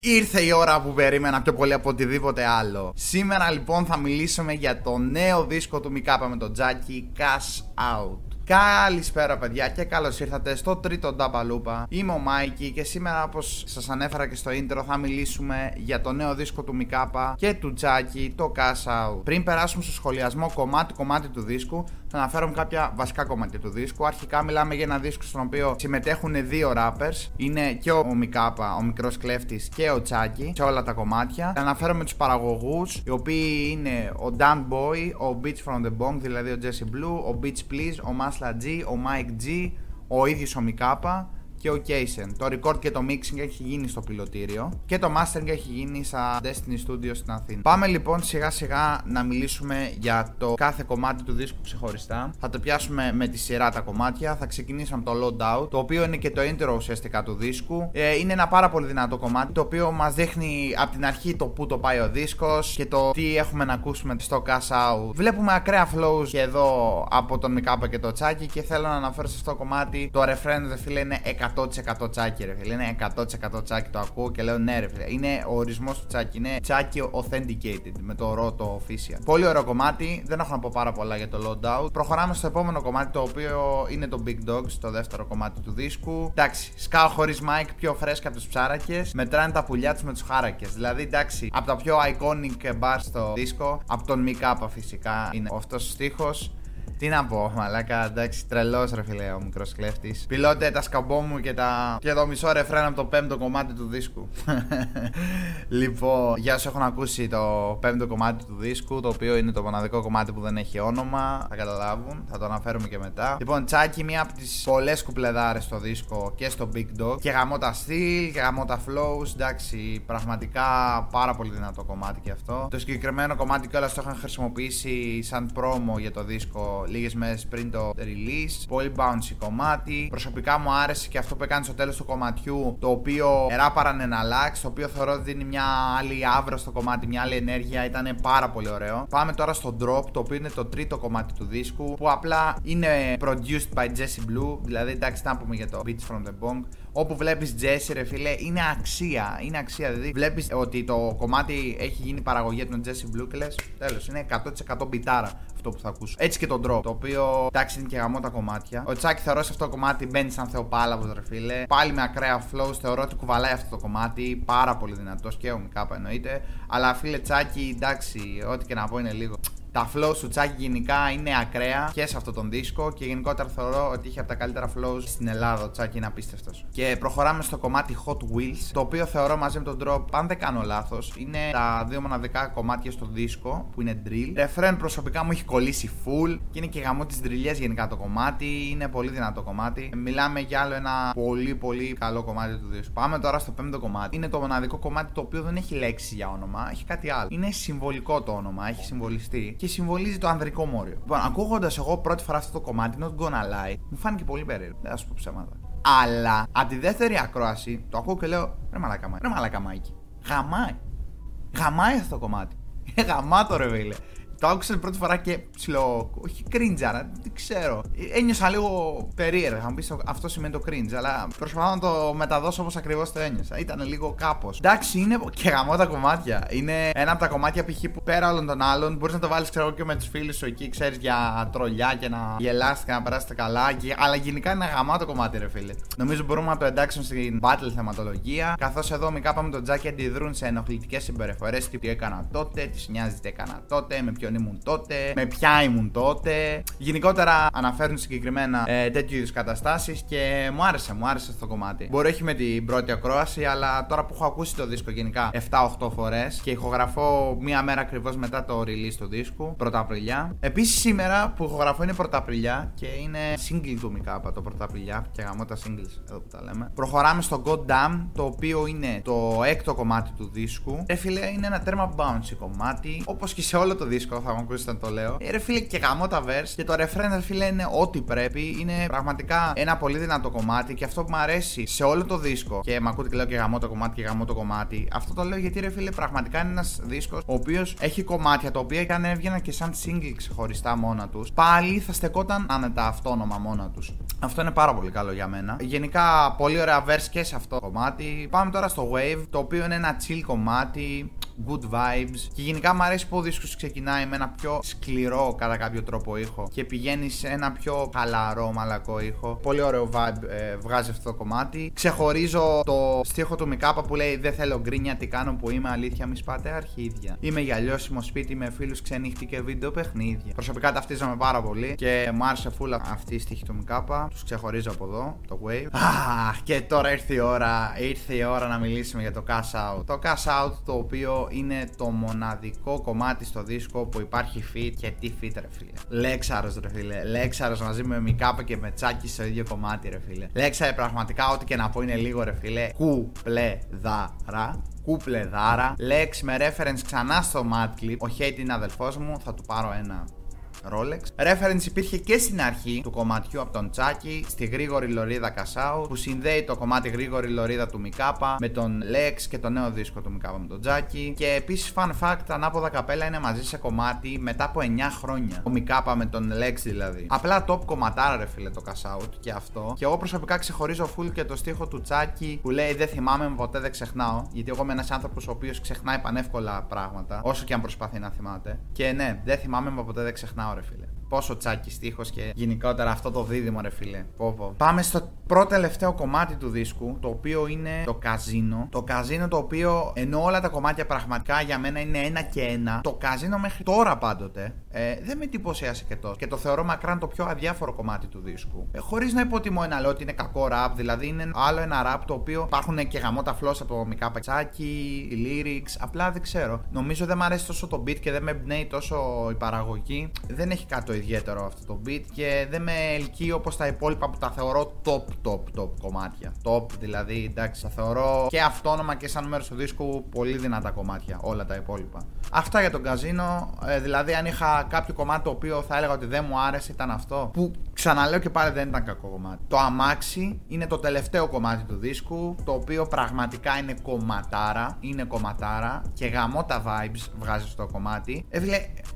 Ήρθε η ώρα που περίμενα πιο πολύ από οτιδήποτε άλλο. Σήμερα λοιπόν θα μιλήσουμε για το νέο δίσκο του Μικάπα με τον Τζάκι Cash Out. Καλησπέρα παιδιά και καλώς ήρθατε στο τρίτο Νταμπαλούπα. Είμαι ο Μάικη και σήμερα όπως σας ανέφερα και στο intro θα μιλήσουμε για το νέο δίσκο του Μικάπα και του Τζάκι, το Cash Out. Πριν περάσουμε στο σχολιασμό κομμάτι κομμάτι του δίσκου, θα αναφέρω κάποια βασικά κομμάτια του δίσκου. Αρχικά μιλάμε για ένα δίσκο στον οποίο συμμετέχουν δύο rappers. Είναι και ο Μικάπα, ο μικρός κλέφτης και ο Τσάκι σε όλα τα κομμάτια. Θα αναφέρομαι τους παραγωγούς, οι οποίοι είναι ο Dan Boy, ο Beach from the Bong, δηλαδή ο Jesse Blue, ο Beach Please, ο Masla G, ο Mike G, ο ίδιος ο Μικάπα και ο Kaysen. Το record και το mixing έχει γίνει στο πιλωτήριο και το mastering έχει γίνει στα Destiny Studios στην Αθήνα. Πάμε λοιπόν σιγά σιγά να μιλήσουμε για το κάθε κομμάτι του δίσκου ξεχωριστά. Θα το πιάσουμε με τη σειρά τα κομμάτια. Θα ξεκινήσουμε από το Loadout, το οποίο είναι και το intro ουσιαστικά του δίσκου. Ε, είναι ένα πάρα πολύ δυνατό κομμάτι, το οποίο μας δείχνει από την αρχή το που το πάει ο δίσκος και το τι έχουμε να ακούσουμε στο Cash Out. Βλέπουμε ακραία flows και εδώ από τον Μικάπα και το Τσάκι και θέλω να αναφέρω σε αυτό το κομμάτι το refrain, δε φίλε, είναι 100% τσάκι, ρε φίλε. Είναι 100% τσάκι. Το ακούω και λέω ναι, ρε φίλε. Είναι ο ορισμός του τσάκι. Είναι τσάκι authenticated με το ρο το official. Πολύ ωραίο κομμάτι. Δεν έχω να πω πάρα πολλά για το loadout. Προχωράμε στο επόμενο κομμάτι το οποίο είναι το Big Dogs, το δεύτερο κομμάτι του δίσκου. Εντάξει, σκάω χωρίς mic πιο φρέσκα από του ψάρακες. Μετράνε τα πουλιά τους με τους χάρακες. Δηλαδή, εντάξει, από τα πιο iconic bars στο δίσκο, από τον Μικάπα φυσικά είναι αυτός ο στίχος. Τι να πω, μαλάκα, εντάξει, τρελός ρε φιλέ, ο μικρός κλέφτης. Πιλότε τα σκαμπό μου και, τα... και το μισό ρεφρέν από το πέμπτο κομμάτι του δίσκου. λοιπόν, για όσου έχουν ακούσει το πέμπτο κομμάτι του δίσκου, το οποίο είναι το μοναδικό κομμάτι που δεν έχει όνομα, θα καταλάβουν, θα το αναφέρουμε και μετά. Λοιπόν, τσάκι, μία από τις πολλές κουπλεδάρες στο δίσκο και στο Big Dog. Και γαμώ τα στυλ, και γαμώ τα flows, εντάξει, πραγματικά πάρα πολύ δυνατό κομμάτι και αυτό. Το συγκεκριμένο κομμάτι κιόλας το είχαν χρησιμοποιήσει σαν promo για το δίσκο λίγες μέρες πριν το release. Πολύ bouncy κομμάτι. Προσωπικά μου άρεσε και αυτό που έκανε στο τέλος του κομματιού, το οποίο ράπαραν ένα αλλάξει, το οποίο θεωρώ ότι δίνει μια άλλη άβρα στο κομμάτι, μια άλλη ενέργεια. Ήταν πάρα πολύ ωραίο. Πάμε τώρα στο drop, το οποίο είναι το τρίτο κομμάτι του δίσκου, που απλά είναι produced by Jesse Blue. Δηλαδή, εντάξει, να πούμε για το Beats from the Bong. Όπου βλέπεις Jesse, ρε φίλε, είναι αξία. Είναι αξία. Δηλαδή, βλέπεις ότι το κομμάτι έχει γίνει παραγωγή από τον Jesse Blue και λε, τέλο, είναι 100% μπιτάρα αυτό που θα ακούσω. Έτσι και τον drop, το οποίο εντάξει είναι και γαμό τα κομμάτια. Ο Τσάκη θεωρώ σε αυτό το κομμάτι μπαίνει σαν θεοπάλαβος, ρε φίλε. Πάλι με ακραία flows, θεωρώ ότι κουβαλάει αυτό το κομμάτι. Πάρα πολύ δυνατός και ο Μικάπα εννοείται. Αλλά φίλε Τσάκη, εντάξει, ό,τι και να πω είναι λίγο. Τα flows του Τσάκη γενικά είναι ακραία και σε αυτόν τον δίσκο και γενικότερα θεωρώ ότι είχε από τα καλύτερα flows στην Ελλάδα. Ο Τσάκη είναι απίστευτος. Και προχωράμε στο κομμάτι Hot Wheels, το οποίο θεωρώ μαζί με τον drop, αν δεν κάνω λάθος, είναι τα δύο μοναδικά κομμάτια στο δίσκο που είναι drill. Refrain προσωπικά μου έχει κολλήσει full και είναι και γαμό της δρυλιά γενικά το κομμάτι. Είναι πολύ δυνατό κομμάτι. Μιλάμε για άλλο ένα πολύ πολύ καλό κομμάτι του δίσκου. Πάμε τώρα στο πέμπτο κομμάτι. Είναι το μοναδικό κομμάτι το οποίο δεν έχει λέξη για όνομα, έχει κάτι άλλο. Είναι συμβολικό το όνομα, έχει συμβολιστεί και συμβολίζει το ανδρικό μόριο. Λοιπόν, ακούγοντας εγώ πρώτη φορά αυτό το κομμάτι, not gonna lie, μου φάνηκε πολύ περίεργο. Δεν θα σου πω ψέματα. Αλλά από τη δεύτερη ακρόαση το ακούω και λέω ρε μαλακαμάκι. Ρε μαλακαμάκι. Γαμάει. Γαμάει αυτό το κομμάτι. Γαμάτο ρε βίλε. Το άκουσα την πρώτη φορά και ψηλό. Όχι cringe, αλλά δεν ξέρω. Ένιωσα λίγο περίεργα. Θα μου πεις αυτό σημαίνει το cringe, αλλά προσπαθώ να το μεταδώσω όπως ακριβώς το ένιωσα. Ήταν λίγο κάπως. Εντάξει, είναι και γαμό τα κομμάτια. Είναι ένα από τα κομμάτια π.χ. που πέρα όλων των άλλων μπορείς να το βάλεις, ξέρω και με τους φίλους σου εκεί, ξέρεις για τρολιά και να γελάσετε και να περάσετε καλά. Και... Αλλά γενικά είναι ένα το κομμάτι, ρε φίλε. Νομίζω μπορούμε να το εντάξουμε στην battle θεματολογία. Καθώς εδώ μικρά πάμε τον Τζάκι αντιδρούν σε ενοχλητικές συμπεριφορές. Τι έκανα τότε, τι νοιάζει τι έκανα τότε, με ποιον ήμουν τότε, με ποια ήμουν τότε. Γενικότερα αναφέρουν συγκεκριμένα ε, τέτοιου είδους καταστάσεις και μου άρεσε, μου άρεσε αυτό το κομμάτι. Μπορεί όχι με την πρώτη ακρόαση, αλλά τώρα που έχω ακούσει το δίσκο γενικά 7-8 φορές και ηχογραφώ μία μέρα ακριβώς μετά το release του δίσκου, 1 Απριλιά. Επίσης σήμερα που ηχογραφώ είναι 1 Απριλιά και είναι single του Μικάπα το 1 Απριλιά και γαμώ τα singles εδώ που τα λέμε. Προχωράμε στο God Damn, το οποίο είναι το έκτο κομμάτι του δίσκου. Ε, φίλε, είναι ένα τέρμα bouncy κομμάτι, όπως και σε όλο το δίσκο θα μου ακούσει όταν το λέω. Ε, ρε φίλε, και γαμώ τα verse. Και το refrain, ρε φίλε, είναι ό,τι πρέπει. Είναι πραγματικά ένα πολύ δυνατό κομμάτι. Και αυτό που μου αρέσει σε όλο το δίσκο. Και με ακούτε και λέω και γαμώ το κομμάτι και γαμώ το κομμάτι. Αυτό το λέω γιατί, ρε φίλε, πραγματικά είναι ένας δίσκος ο οποίος έχει κομμάτια τα οποία αν έβγαιναν και σαν single ξεχωριστά μόνα τους. Πάλι θα στεκόταν άνετα αυτόνομα μόνα τους. Αυτό είναι πάρα πολύ καλό για μένα. Γενικά, πολύ ωραία verse και σε αυτό το κομμάτι. Πάμε τώρα στο Wave, το οποίο είναι ένα chill κομμάτι good vibes. Και γενικά μου αρέσει που ο δίσκος ξεκινάει με ένα πιο σκληρό κατά κάποιο τρόπο ήχο και πηγαίνει σε ένα πιο χαλαρό μαλακό ήχο. Πολύ ωραίο vibe ε, βγάζει αυτό το κομμάτι. Ξεχωρίζω το στίχο του Μικάπα που λέει Δεν θέλω γκρίνια, τι κάνω που είμαι, αλήθεια μη σπάτε αρχίδια. Είμαι για λιώσιμο σπίτι με φίλους ξενύχτη και βίντεο παιχνίδια. Προσωπικά ταυτίζομαι πάρα πολύ και μου άρεσε φούλα αυτή η στίχη του Μικάπα. Τους ξεχωρίζω από εδώ, το Wave. Αχ, και τώρα ήρθε η ώρα, ήρθε η ώρα να μιλήσουμε για το Cash Out. Το Cash Out το οποίο είναι το μοναδικό κομμάτι στο δίσκο που υπάρχει fit και τι fit ρε φίλε. Λέξαρος ρε φίλε. Λέξαρος μαζί με Μικάπα και με τσάκι στο ίδιο κομμάτι ρε φίλε. Λέξαρο πραγματικά ό,τι και να πω είναι λίγο ρε φίλε. Κουπλεδάρα. Κουπλεδάρα. Λέξ με reference ξανά στο Mad Clip. Ο Hate είναι αδελφός μου. Θα του πάρω ένα Rolex. Reference υπήρχε και στην αρχή του κομματιού από τον Τσάκη στη γρήγορη λωρίδα Κασάου που συνδέει το κομμάτι γρήγορη λωρίδα του Μικάπα με τον Lex και το νέο δίσκο του Μικάπα με τον Τζάκι. Και επίσης, fun fact, ανάποδα καπέλα είναι μαζί σε κομμάτι μετά από 9 χρόνια. Ο Μικάπα με τον Lex δηλαδή. Απλά top κομματάρα ρε φίλε το Κασάουτ και αυτό. Και εγώ προσωπικά ξεχωρίζω full και το στίχο του Τσάκι που λέει Δεν θυμάμαι ποτέ δεν ξεχνάω. Γιατί εγώ είμαι ένας άνθρωπος ο οποίος ξεχνάει πανεύκολα πράγματα όσο και αν προσπαθεί να θυμάται. Και ναι, δεν θυμάμαι ποτέ δεν ξεχνάω ρε φίλε. Πόσο τσάκι στίχος και γενικότερα αυτό το δίδυμο, ρε φίλε. Πω, Πάμε στο πρώτο τελευταίο κομμάτι του δίσκου, το οποίο είναι το καζίνο. Το καζίνο το οποίο ενώ όλα τα κομμάτια πραγματικά για μένα είναι ένα και ένα, το καζίνο μέχρι τώρα πάντοτε ε, δεν με εντυπωσίασε και τόσο. Και το θεωρώ μακράν το πιο αδιάφορο κομμάτι του δίσκου. Ε, Χωρίς να υποτιμώ ένα λέω ότι είναι κακό ραπ, δηλαδή είναι άλλο ένα ραπ το οποίο υπάρχουν και γαμώτα φλό από το Μικρά Πατσάκι, lyrics, απλά δεν ξέρω. Νομίζω δεν μου αρέσει τόσο το beat και δεν με εμπνέει τόσο η παραγωγή. Δεν έχει κάτι το ιδιαίτερο αυτό το beat και δεν με ελκύει όπως τα υπόλοιπα που τα θεωρώ top, top, top κομμάτια. Top δηλαδή, εντάξει, τα θεωρώ και αυτόνομα και σαν μέρος του δίσκου πολύ δυνατά κομμάτια, όλα τα υπόλοιπα. Αυτά για τον καζίνο. Ε, δηλαδή, αν είχα κάποιο κομμάτι το οποίο θα έλεγα ότι δεν μου άρεσε, ήταν αυτό. Που ξαναλέω και πάλι δεν ήταν κακό κομμάτι. Το αμάξι είναι το τελευταίο κομμάτι του δίσκου, το οποίο πραγματικά είναι κομματάρα. Είναι κομματάρα και γαμώ τα vibes βγάζεις στο κομμάτι. Ε,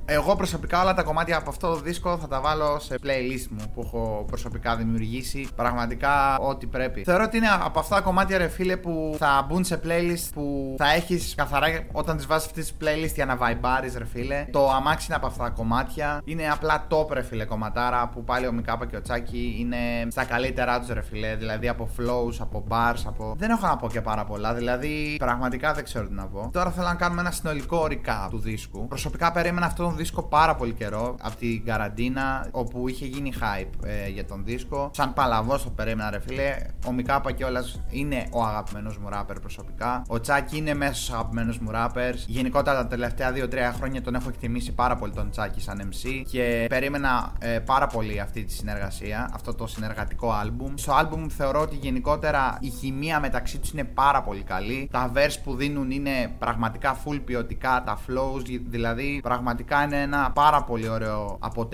εγώ προσωπικά όλα τα κομμάτια από αυτό το δίσκο θα τα βάλω σε playlist μου που έχω προσωπικά δημιουργήσει. Πραγματικά ό,τι πρέπει. Θεωρώ ότι είναι από αυτά τα κομμάτια, ρε φίλε, που θα μπουν σε playlist που θα έχεις καθαρά όταν τις βάζεις αυτή τη playlist για να vibeάρεις, ρε φίλε. Το αμάξι είναι από αυτά τα κομμάτια. Είναι απλά top, ρε φίλε, κομματάρα που πάλι ο Μικάπα και ο Τσάκι είναι στα καλύτερά τους, ρε φίλε. Δηλαδή από flows, από bars, από. Δεν έχω να πω και πάρα πολλά. Δηλαδή πραγματικά δεν ξέρω τι να πω. Τώρα θέλω να κάνουμε ένα συνολικό recap του δίσκου. Προσωπικά περίμενα αυτόν τον δίσκο πάρα πολύ καιρό από την καραντίνα όπου είχε γίνει hype ε, για τον δίσκο. Σαν παλαβός το περίμενα, ρε φίλε. Ο Μικάπα κιόλας είναι ο αγαπημένος μου ράπερ προσωπικά. Ο Τσάκι είναι μέσα στους αγαπημένους μου ράπερς. Γενικότερα τα τελευταία 2-3 χρόνια τον έχω εκτιμήσει πάρα πολύ τον Τσάκι σαν MC και περίμενα ε, πάρα πολύ αυτή τη συνεργασία, αυτό το συνεργατικό άλμπουμ. Στο άλμπουμ θεωρώ ότι γενικότερα η χημεία μεταξύ τους είναι πάρα πολύ καλή. Τα verse που δίνουν είναι πραγματικά full ποιοτικά, τα flows δηλαδή πραγματικά είναι ένα πάρα πολύ ωραίο αποτέλεσμα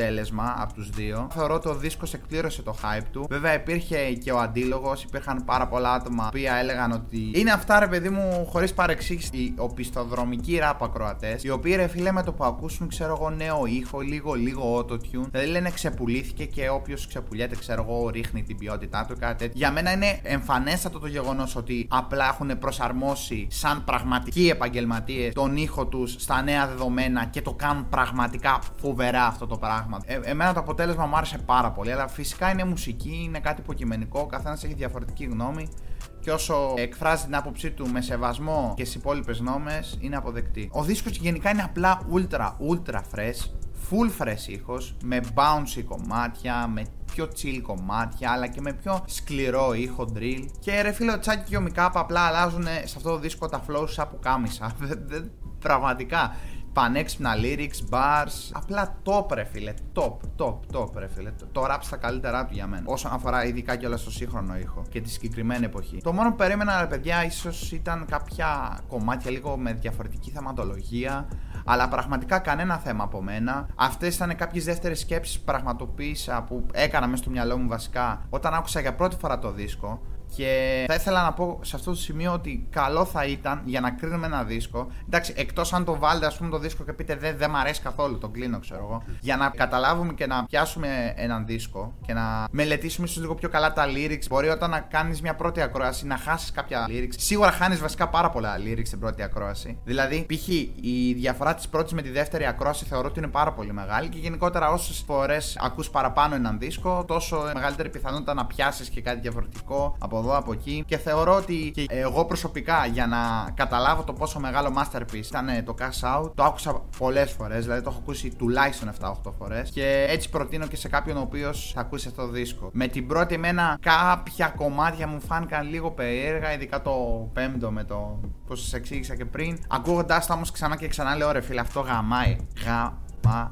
από τους δύο. Θεωρώ ότι ο δίσκος εκπλήρωσε το hype του. Βέβαια υπήρχε και ο αντίλογος, υπήρχαν πάρα πολλά άτομα που έλεγαν ότι είναι αυτά ρε παιδί μου χωρίς παρεξήγηση οι οπισθοδρομικοί ραπ ακροατές, οι οποίοι ρε φίλε με το που ακούσουν ξέρω εγώ νέο ήχο, λίγο λίγο autotune, δηλαδή λένε ξεπουλήθηκε και όποιος ξεπουλιέται ξέρω εγώ ρίχνει την ποιότητά του κάτι τέτοιο. Για μένα είναι εμφανέστατο το γεγονός ότι απλά έχουν προσαρμόσει σαν πραγματικοί επαγγελματίες τον ήχο τους στα νέα δεδομένα και το κάνουν πραγματικά φοβερά αυτό το πράγμα. Ε, εμένα το αποτέλεσμα μου άρεσε πάρα πολύ, αλλά φυσικά είναι μουσική, είναι κάτι υποκειμενικό, ο καθένας έχει διαφορετική γνώμη και όσο εκφράζει την άποψή του με σεβασμό και στις υπόλοιπες νόμες, είναι αποδεκτή. Ο δίσκος γενικά είναι απλά ultra, ultra fresh, full fresh ήχος, με bouncy κομμάτια, με πιο chill κομμάτια, αλλά και με πιο σκληρό ήχο drill. Και ρε φίλε, ο Τσάκι και ο Μικάπα απλά αλλάζουν σε αυτό το δίσκο τα flows σαν που κάμισα. Πραγματικά πανέξυπνα lyrics, bars. Απλά top ρε φίλε. Top, top, top ρε φίλε. Το rap στα καλύτερά του για μένα. Όσον αφορά ειδικά και όλα στο σύγχρονο ήχο και τη συγκεκριμένη εποχή. Το μόνο που περίμενα ρε παιδιά ίσως ήταν κάποια κομμάτια λίγο με διαφορετική θεματολογία. Αλλά πραγματικά κανένα θέμα από μένα. Αυτές ήταν κάποιες δεύτερες σκέψεις που πραγματοποίησα που έκανα μέσα στο μυαλό μου βασικά όταν άκουσα για πρώτη φορά το δίσκο Και θα ήθελα να πω σε αυτό το σημείο ότι καλό θα ήταν για να κρίνουμε ένα δίσκο. Εντάξει, εκτός αν το βάλετε, ας πούμε, το δίσκο και πείτε δεν δε μ' αρέσει καθόλου, τον κλείνω, ξέρω εγώ. Για να καταλάβουμε και να πιάσουμε έναν δίσκο και να μελετήσουμε ίσως λίγο πιο καλά τα lyrics. Μπορεί όταν να κάνεις μια πρώτη ακρόαση να χάσεις κάποια lyrics. Σίγουρα χάνεις βασικά πάρα πολλά lyrics στην πρώτη ακρόαση. Δηλαδή, π.χ. η διαφορά της πρώτης με τη δεύτερη ακρόαση θεωρώ ότι είναι πάρα πολύ μεγάλη και γενικότερα όσες φορές ακούς παραπάνω έναν δίσκο, τόσο μεγαλύτερη πιθανότητα να πιάσεις και κάτι διαφορετικό από εδώ, από εκεί. Και θεωρώ ότι και εγώ προσωπικά για να καταλάβω το πόσο μεγάλο masterpiece ήταν το Cash Out, το άκουσα πολλές φορές, δηλαδή το έχω ακούσει τουλάχιστον 7-8 φορές. Και έτσι προτείνω και σε κάποιον ο οποίος θα ακούσει αυτό το δίσκο. Με την πρώτη εμένα κάποια κομμάτια μου φάνηκαν λίγο περίεργα, ειδικά το πέμπτο με το πώς σας εξήγησα και πριν. Ακούγοντάς το όμως ξανά και ξανά λέω ρε φίλε, αυτό γαμάει. Γαμάει.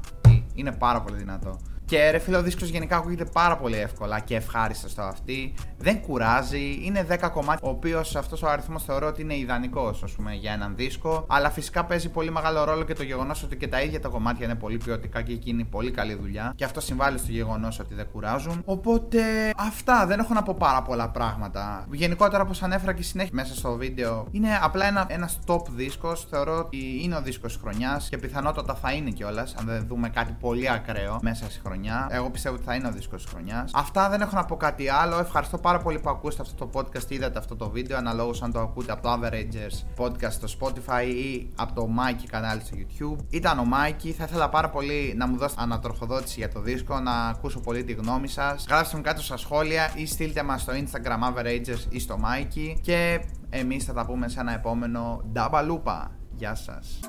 Είναι πάρα πολύ δυνατό. Και ρε φίλε, ο δίσκος γενικά ακούγεται πάρα πολύ εύκολα και ευχάριστα στο αυτή. Δεν κουράζει, είναι 10 κομμάτια, ο οποίος αυτός ο αριθμός θεωρώ ότι είναι ιδανικός για έναν δίσκο. Αλλά φυσικά παίζει πολύ μεγάλο ρόλο και το γεγονός ότι και τα ίδια τα κομμάτια είναι πολύ ποιοτικά και εκείνη πολύ καλή δουλειά. Και αυτό συμβάλλει στο γεγονός ότι δεν κουράζουν. Οπότε αυτά, δεν έχω να πω πάρα πολλά πράγματα. Γενικότερα, όπως ανέφερα και συνέχεια μέσα στο βίντεο, είναι απλά ένα ένας top δίσκος. Θεωρώ ότι είναι ο δίσκος χρονιάς και πιθανότατα θα είναι κιόλας, αν δεν δούμε κάτι πολύ ακραίο μέσα στη χρονιά χρονιά. Εγώ πιστεύω ότι θα είναι ο δίσκος της χρονιάς. Αυτά δεν έχω να πω κάτι άλλο. Ευχαριστώ πάρα πολύ που ακούσατε αυτό το podcast, είδατε αυτό το βίντεο. Αναλόγως αν το ακούτε από το Averagers podcast στο Spotify ή από το Mikey κανάλι στο YouTube. Ήταν ο Mikey. Θα ήθελα πάρα πολύ να μου δώσετε ανατροφοδότηση για το δίσκο, να ακούσω πολύ τη γνώμη σας. Γράψτε μου κάτω στα σχόλια ή στείλτε μας στο Instagram Averagers ή στο Mikey. Και εμείς θα τα πούμε σε ένα επόμενο Νταμπαλούπα. Γεια σας.